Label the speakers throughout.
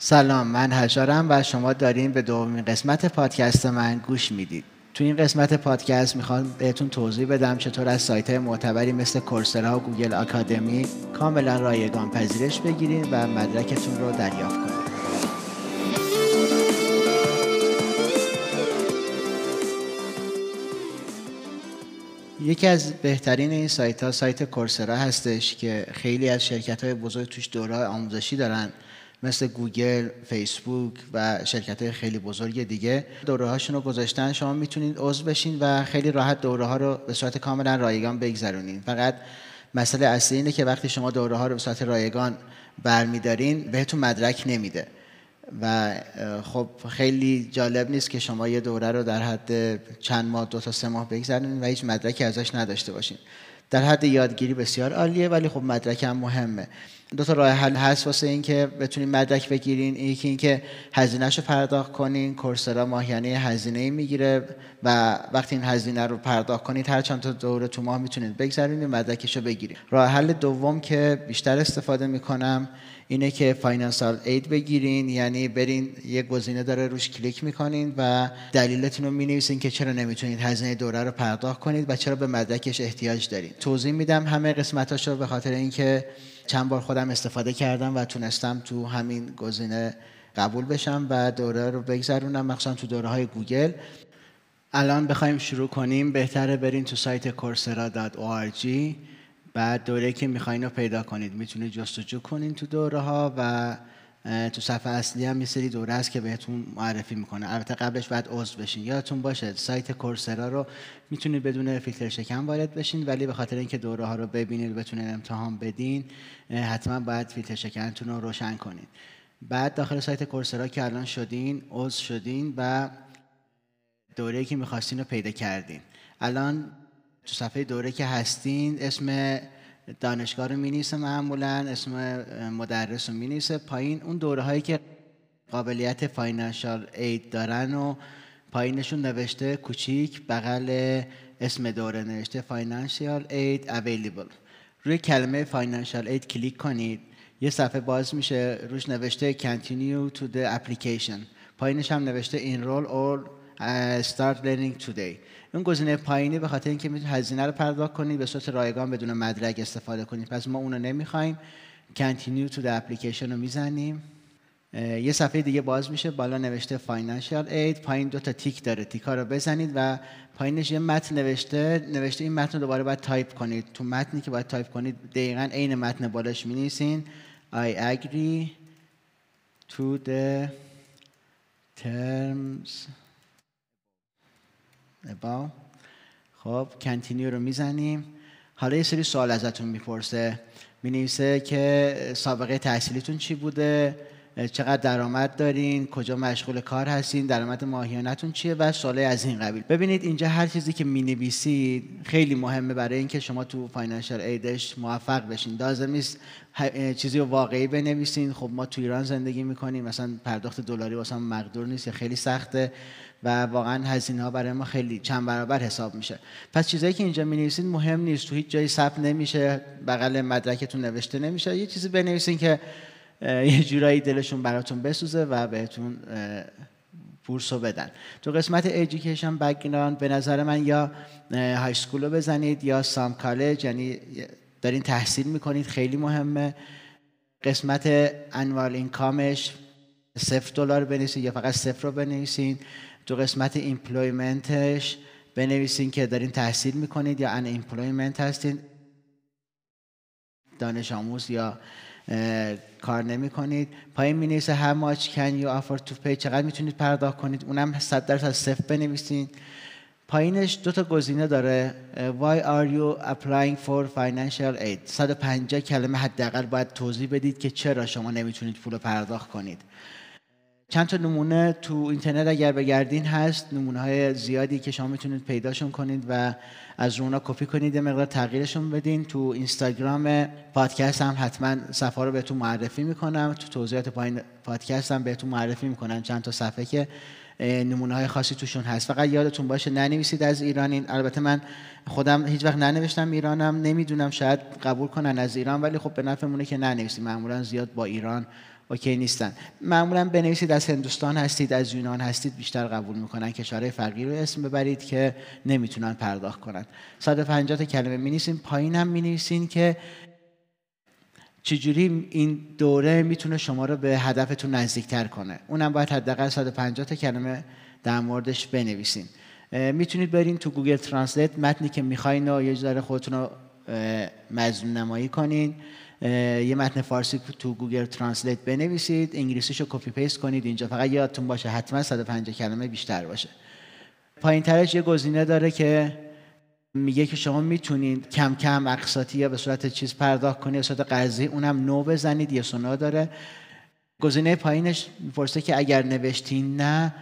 Speaker 1: سلام من هجارم و شما دارین به دومین قسمت پادکست من گوش می‌دید. تو این قسمت پادکست می‌خوام بهتون توضیح بدم چطور از سایت معتبری مثل کورسرا و گوگل آکادمی کاملا رایگان پذیرش بگیرین و مدرکتون رو دریافت کنید یکی از بهترین این سایت ها سایت کورسرا هستش که خیلی از شرکت های بزرگ توش دوره آموزشی دارن. مثل گوگل، فیسبوک و شرکت های خیلی بزرگ دیگه. دوره هاشون رو گذاشتن شما می‌تونید عضو بشین و خیلی راحت دوره ها رو به صورت کاملا رایگان بگذرونین. فقط مسئله اصلی اینه که وقتی شما دوره ها رو به صورت رایگان برمیدارین بهتون مدرک نمیده. و خب خیلی جالب نیست که شما یه دوره رو در حد چند ماه دو تا سه ماه بگذرونین و هیچ مدرکی ازش نداشته باشین. در حد یادگیری بسیار عالیه ولی خب مدرک هم مهمه. دو تا راه حل هست واسه اینکه بتونین مدرک بگیرین. یکی اینکه هزینهش رو پرداخت کنین. کورسرا ماهیانه هزینه می‌گیره و وقتی این هزینه رو پرداخت کنید هر چند تا دوره تو ماه می‌تونید بگذارین و مدرکش رو بگیرید. راه حل دوم که بیشتر استفاده می‌کنم اینه که فاینانسال اید بگیرین یعنی برین یه گزینه داره روش کلیک می‌کنین و دلیلتون رو می‌نویسین که چرا نمی‌تونید هزینه دوره رو پرداخت کنید و چرا به مدرکش احتیاج دارید توضیح میدم همه قسمتاش رو به خاطر اینکه چند بار خودم استفاده کردم و تونستم تو همین گزینه قبول بشم و دوره رو بگذرونم مخصوصا تو دوره های گوگل. الان بخوایم شروع کنیم. بهتره برین تو سایت coursera.org بعد دوره که می‌خواین رو پیدا کنید می‌تونید جستجو کنین تو دوره ها و تو صفحه اصلی هم یه سری دوره است که بهتون معرفی می‌کنه. البته قبلش باید عضو بشین. یادتون باشه سایت کورسرا رو می‌تونید بدون فیلتر شکن وارد بشین ولی به خاطر اینکه دوره ها رو ببینید بتونید امتحان بدین حتما باید فیلتر شکنتون رو روشن کنید. بعد داخل سایت Coursera که الان شدین عضو شدین و دوره که می‌خواستین رو پیدا کردین. الان تو صفحه دوره که هستین اسم دانشگاه رو می معمولا اسم مدرس رو می پایین اون دوره هایی که قابلیت financial aid دارن و پایینشون نوشته کوچیک بغل اسم دوره نوشته financial aid available. روی کلمه financial aid کلیک کنید یه صفحه باز میشه روش نوشته continue to the application. پایینش هم نوشته enroll or start learning today. اون گزینه پایینی به خاطر اینکه می‌تونید هزینه رو پرداخت کنید به صورت رایگان بدون مدرک استفاده کنید پس ما اونو نمی‌خوایم. Continue to the application رو می‌زنیم. یه صفحه دیگه باز میشه. بالا نوشته financial aid. پایین دو تا تیک داره. تیکا رو بزنید و پایینش یه متن نوشته. نوشته این متن رو دوباره باید تایپ کنید. تو متنی که باید تایپ کنید دقیقا عین متن بالاش می I agree to the terms about خب continue رو می‌زنیم. حالا یه سری سوال ازتون می‌پرسه. می که سابقه تحصیلیتون چی بوده؟ چقدر درآمد دارین کجا مشغول کار هستین درآمد ماهیانتون چیه و سوالی از این قبیل. ببینید اینجا هر چیزی که می نویسید خیلی مهمه برای اینکه شما تو financial aid ش موفق بشین. لازم نیست چیزی رو واقعی بنویسین. خب ما تو ایران زندگی می‌کنیم. مثلا پرداخت دلاری واسه مقدور نیست یا خیلی سخته و واقعا هزینه ها برای ما خیلی چند برابر حساب میشه. پس چیزایی که اینجا می مهم نیست. تو هیچ جایی ثبت نمیشه بغل مدرکتون نوشته نمیشه. یه چیزی بنویسین که یه جورایی دلشون براتون بسوزه و بهتون بورس بدن. تو قسمت education background به نظر من یا high school رو بزنید یا some college یعنی دارین تحصیل می‌کنید خیلی مهمه. قسمت annual income ش صفر دلار بنویسید یا فقط صفر رو بنویسید. تو قسمت employment ش بنویسین که دارین تحصیل می‌کنید یا unemployment هستین. دانش آموز یا کار نمی کنید پایین می نویسه how much can you afford to pay چقدر می‌تونید پرداخت کنید. اونم 100 درصد صفر بنویسید. پایینش دو تا گزینه داره. why are you applying for financial aid 150 کلمه حداقل باید توضیح بدید که چرا شما نمی‌تونید پول پرداخت کنید. چند تا نمونه تو اینترنت اگر بگردین هست نمونه های زیادی که شما می‌تونید پیداشون کنید و از رونا کپی کنید یه مقدار تغییرشون بدین. تو اینستاگرام پادکست هم حتما صفحه رو بهتون معرفی می‌کنم. تو توضیحات پایین پادکست هم بهتون معرفی می‌کنم چند تا صفحه که نمونه های خاصی توشون هست. فقط یادتون باشه ننویسید از ایرانین البته من خودم هیچ وقت ننوشتم ایرانم. نمی‌دونم شاید قبول کنن از ایران ولی خب به نفعمونه که ننویسید. معمولا زیاد با ایران اوکی نیستن. معمولا بنویسید از هندوستان هستید از یونان هستید بیشتر قبول می‌کنن کشورهای فقیر رو اسم ببرید که نمی‌تونن پرداخت کنن. 150 تا کلمه می‌نویسین پایین هم می‌نویسین که چجوری این دوره می‌تونه شما رو به هدفتون نزدیکتر کنه. اونم باید حداقل 150 تا کلمه در موردش بنویسین. می‌تونید برین تو Google Translate متنی که می‌خواین و یه ذره خودتون رو مظلوم نمایی کنین. یه متن فارسی تو Google Translate بنویسید انگلیسیشو copy paste کنید اینجا. فقط یادتون باشه حتما 150 کلمه بیشتر باشه. پایین ترش یه گزینه داره که میگه که شما می‌تونید کم کم اقساطی یا به صورت چیز پرداخت کنید به صورت قرضی اونم no بزنید یه سونا داره. گزینه پایینش می‌پرسه که اگر نوشتین نه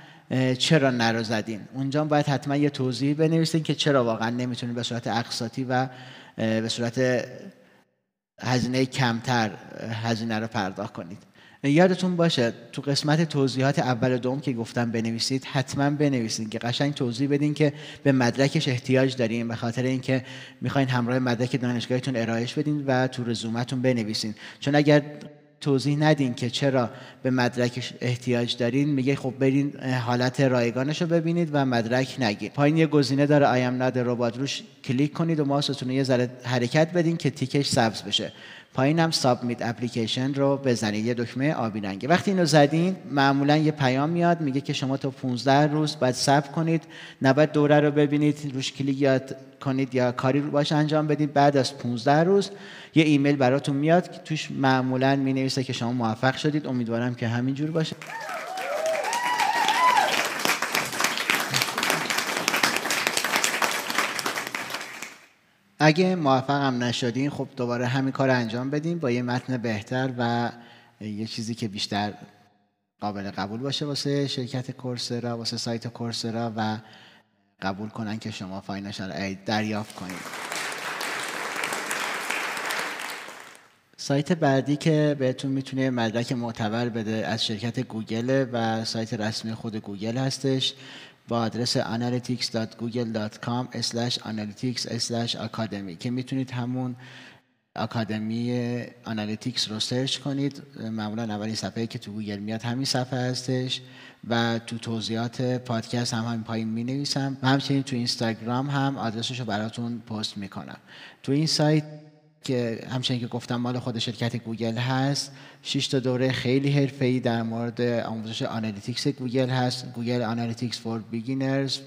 Speaker 1: چرا نرو زدین؟ اونجا باید حتما یه توضیح بنویسین که چرا واقعا نمی‌تونید به صورت اقساطی و به صورت هزینه کمتر هزینه رو پرداخت کنید. یادتون باشه تو قسمت توضیحات اول دوم که گفتم بنویسید حتما بنویسید که قشنگ توضیح بدین که به مدرکش احتیاج دارین به خاطر اینکه می‌خواین همراه مدرک دانشگاهتون ارائهش بدین و تو رزومتون بنویسین. چون اگر توضیح ندین که چرا به مدرکش احتیاج دارین. میگه خب برین حالت رایگانش رو ببینید و مدرک نگین. پایین یه گزینه داره آیم ناد ربات روش کلیک کنید و ماستون یه ذره حرکت بدین که تیکش سبز بشه. پایین هم سابمیت اپلیکیشن رو بزنید یه دکمه آبی رنگی. وقتی اینو زدین معمولا یه پیام میاد میگه که شما تا 15 روز باید صبر کنید نباید دوره رو ببینید روش کلیک یاد کنید یا کاری رو باش انجام بدید. بعد از 15 روز یه ایمیل براتون میاد که توش معمولا می نویسه که شما موفق شدید. امیدوارم که همینجور باشه. اگه موفق هم نشدین خب دوباره همین کار انجام بدین. با یه متن بهتر و یه چیزی که بیشتر قابل قبول باشه واسه شرکت Coursera واسه سایت Coursera و قبول کنن که شما financial aid دریافت کنید سایت بعدی که بهتون می‌تونه مدرک معتبر بده از شرکت گوگل و سایت رسمی خود گوگل هستش. با آدرس analytics.google.com analytics academy که می‌تونید همون Academy Analytics رو search کنید. معمولا اولین صفحه که تو گوگل میاد همین صفحه هستش و تو توضیحات پادکست هم همین پایین می نویسم و همچنین تو اینستاگرام هم آدرسش رو براتون پست می‌کنم. تو این سایت که همچنین که گفتم مال خود شرکت گوگل هست 6 تا دوره خیلی حرفه‌ای در مورد آموزش Analytics گوگل هست. Google Analytics for Beginners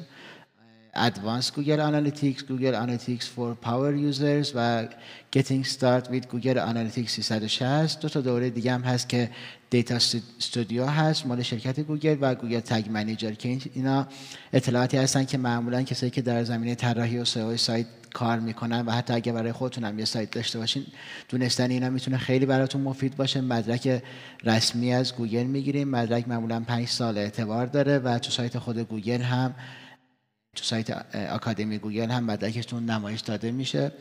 Speaker 1: Advanced Google Analytics Google Analytics for Power Users و Getting Start with Google Analytics 360 دو تا دوره دیگه هم هست که Data Studio هست مال شرکت گوگل و Google Tag Manager که اینا اطلاعاتی هستن که معمولا کسایی که در زمینه طراحی و SEO سایت کار می‌کنن و حتی اگه برای خودتون هم یه سایت داشته باشین دونستن اینا می‌تونه خیلی براتون مفید باشه. مدرک رسمی از گوگل می‌گیریم. مدرک معمولا 5 سال اعتبار داره و تو سایت خود گوگل هم تو سایت آکادمی گوگل هم مدرکتون نمایش داده میشه.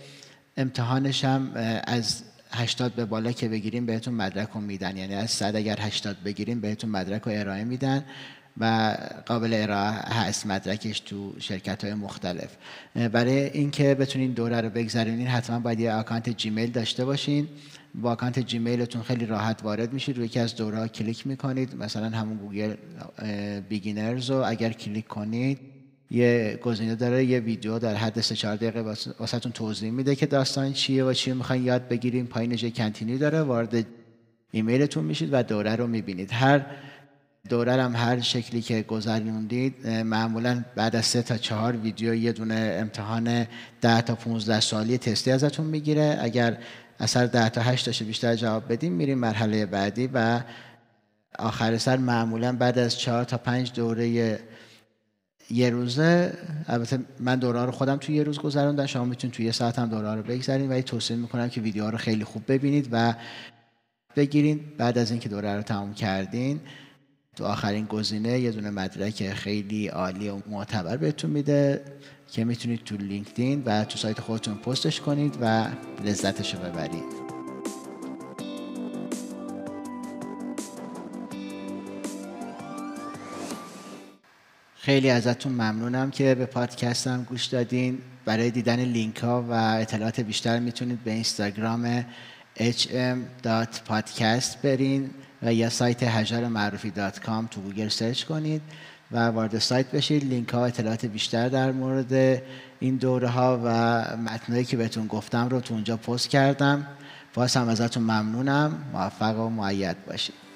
Speaker 1: امتحانش هم از 80 به بالا که بگیریم بهتون مدرک رو میدن. یعنی از 100 اگر 80 بگیریم بهتون مدرک رو ارائه میدن. و قابل ارائه هست مدرکش تو شرکت های مختلف. برای اینکه بتونین دوره رو بگذرونین حتما باید یه account جیمیل داشته باشین. با account جیمیلتون خیلی راحت وارد میشید. روی یکی از دوره کلیک می‌کنید. مثلا همون Google Beginners رو اگر کلیک کنید یه گزینه داره. یه ویدیو در حد 3 4 دقیقه واسهتون توضیح میده که داستان چیه و چی می‌خواین یاد بگیریم پایینش یه continue داره. وارد ایمیلتون میشید و دوره رو می‌بینید. هر دوره هم هر شکلی که گذروندید معمولا بعد از سه تا چهار ویدیو یه دونه امتحان 10 تا 15 سالی تستی ازتون می‌گیره. اگر اثر 10 تا 8 تاشه بیشتر جواب بدیم میریم مرحله بعدی و آخر سر معمولا بعد از 4 تا 5 دوره یه روزه البته من دوره رو خودم توی یه روز گذروندم شما می‌تونید توی یه ساعت هم دوره رو بگذارید و توصیه می‌کنم که ویدیوها رو خیلی خوب ببینید و بگیرید بعد از اینکه دوره رو تموم کردین. تو آخرین گزینه یه دونه مدرک خیلی عالی و معتبر بهتون میده که می‌تونید تو لینکدین و تو سایت خودتون پستش کنید و لذتش رو ببرید. خیلی ازتون ممنونم که به پادکستم گوش دادین. برای دیدن لینک ها و اطلاعات بیشتر می‌تونید به اینستاگرام hm.podcast برین. و یا سایت هجر معروفی دات کام تو گوگل search کنید و وارد سایت بشید. لینک ها اطلاعات بیشتر در مورد این دوره ها و متنایی که بهتون گفتم رو تو اونجا پست کردم. باز هم ازتون ممنونم. موفق و مؤید باشید.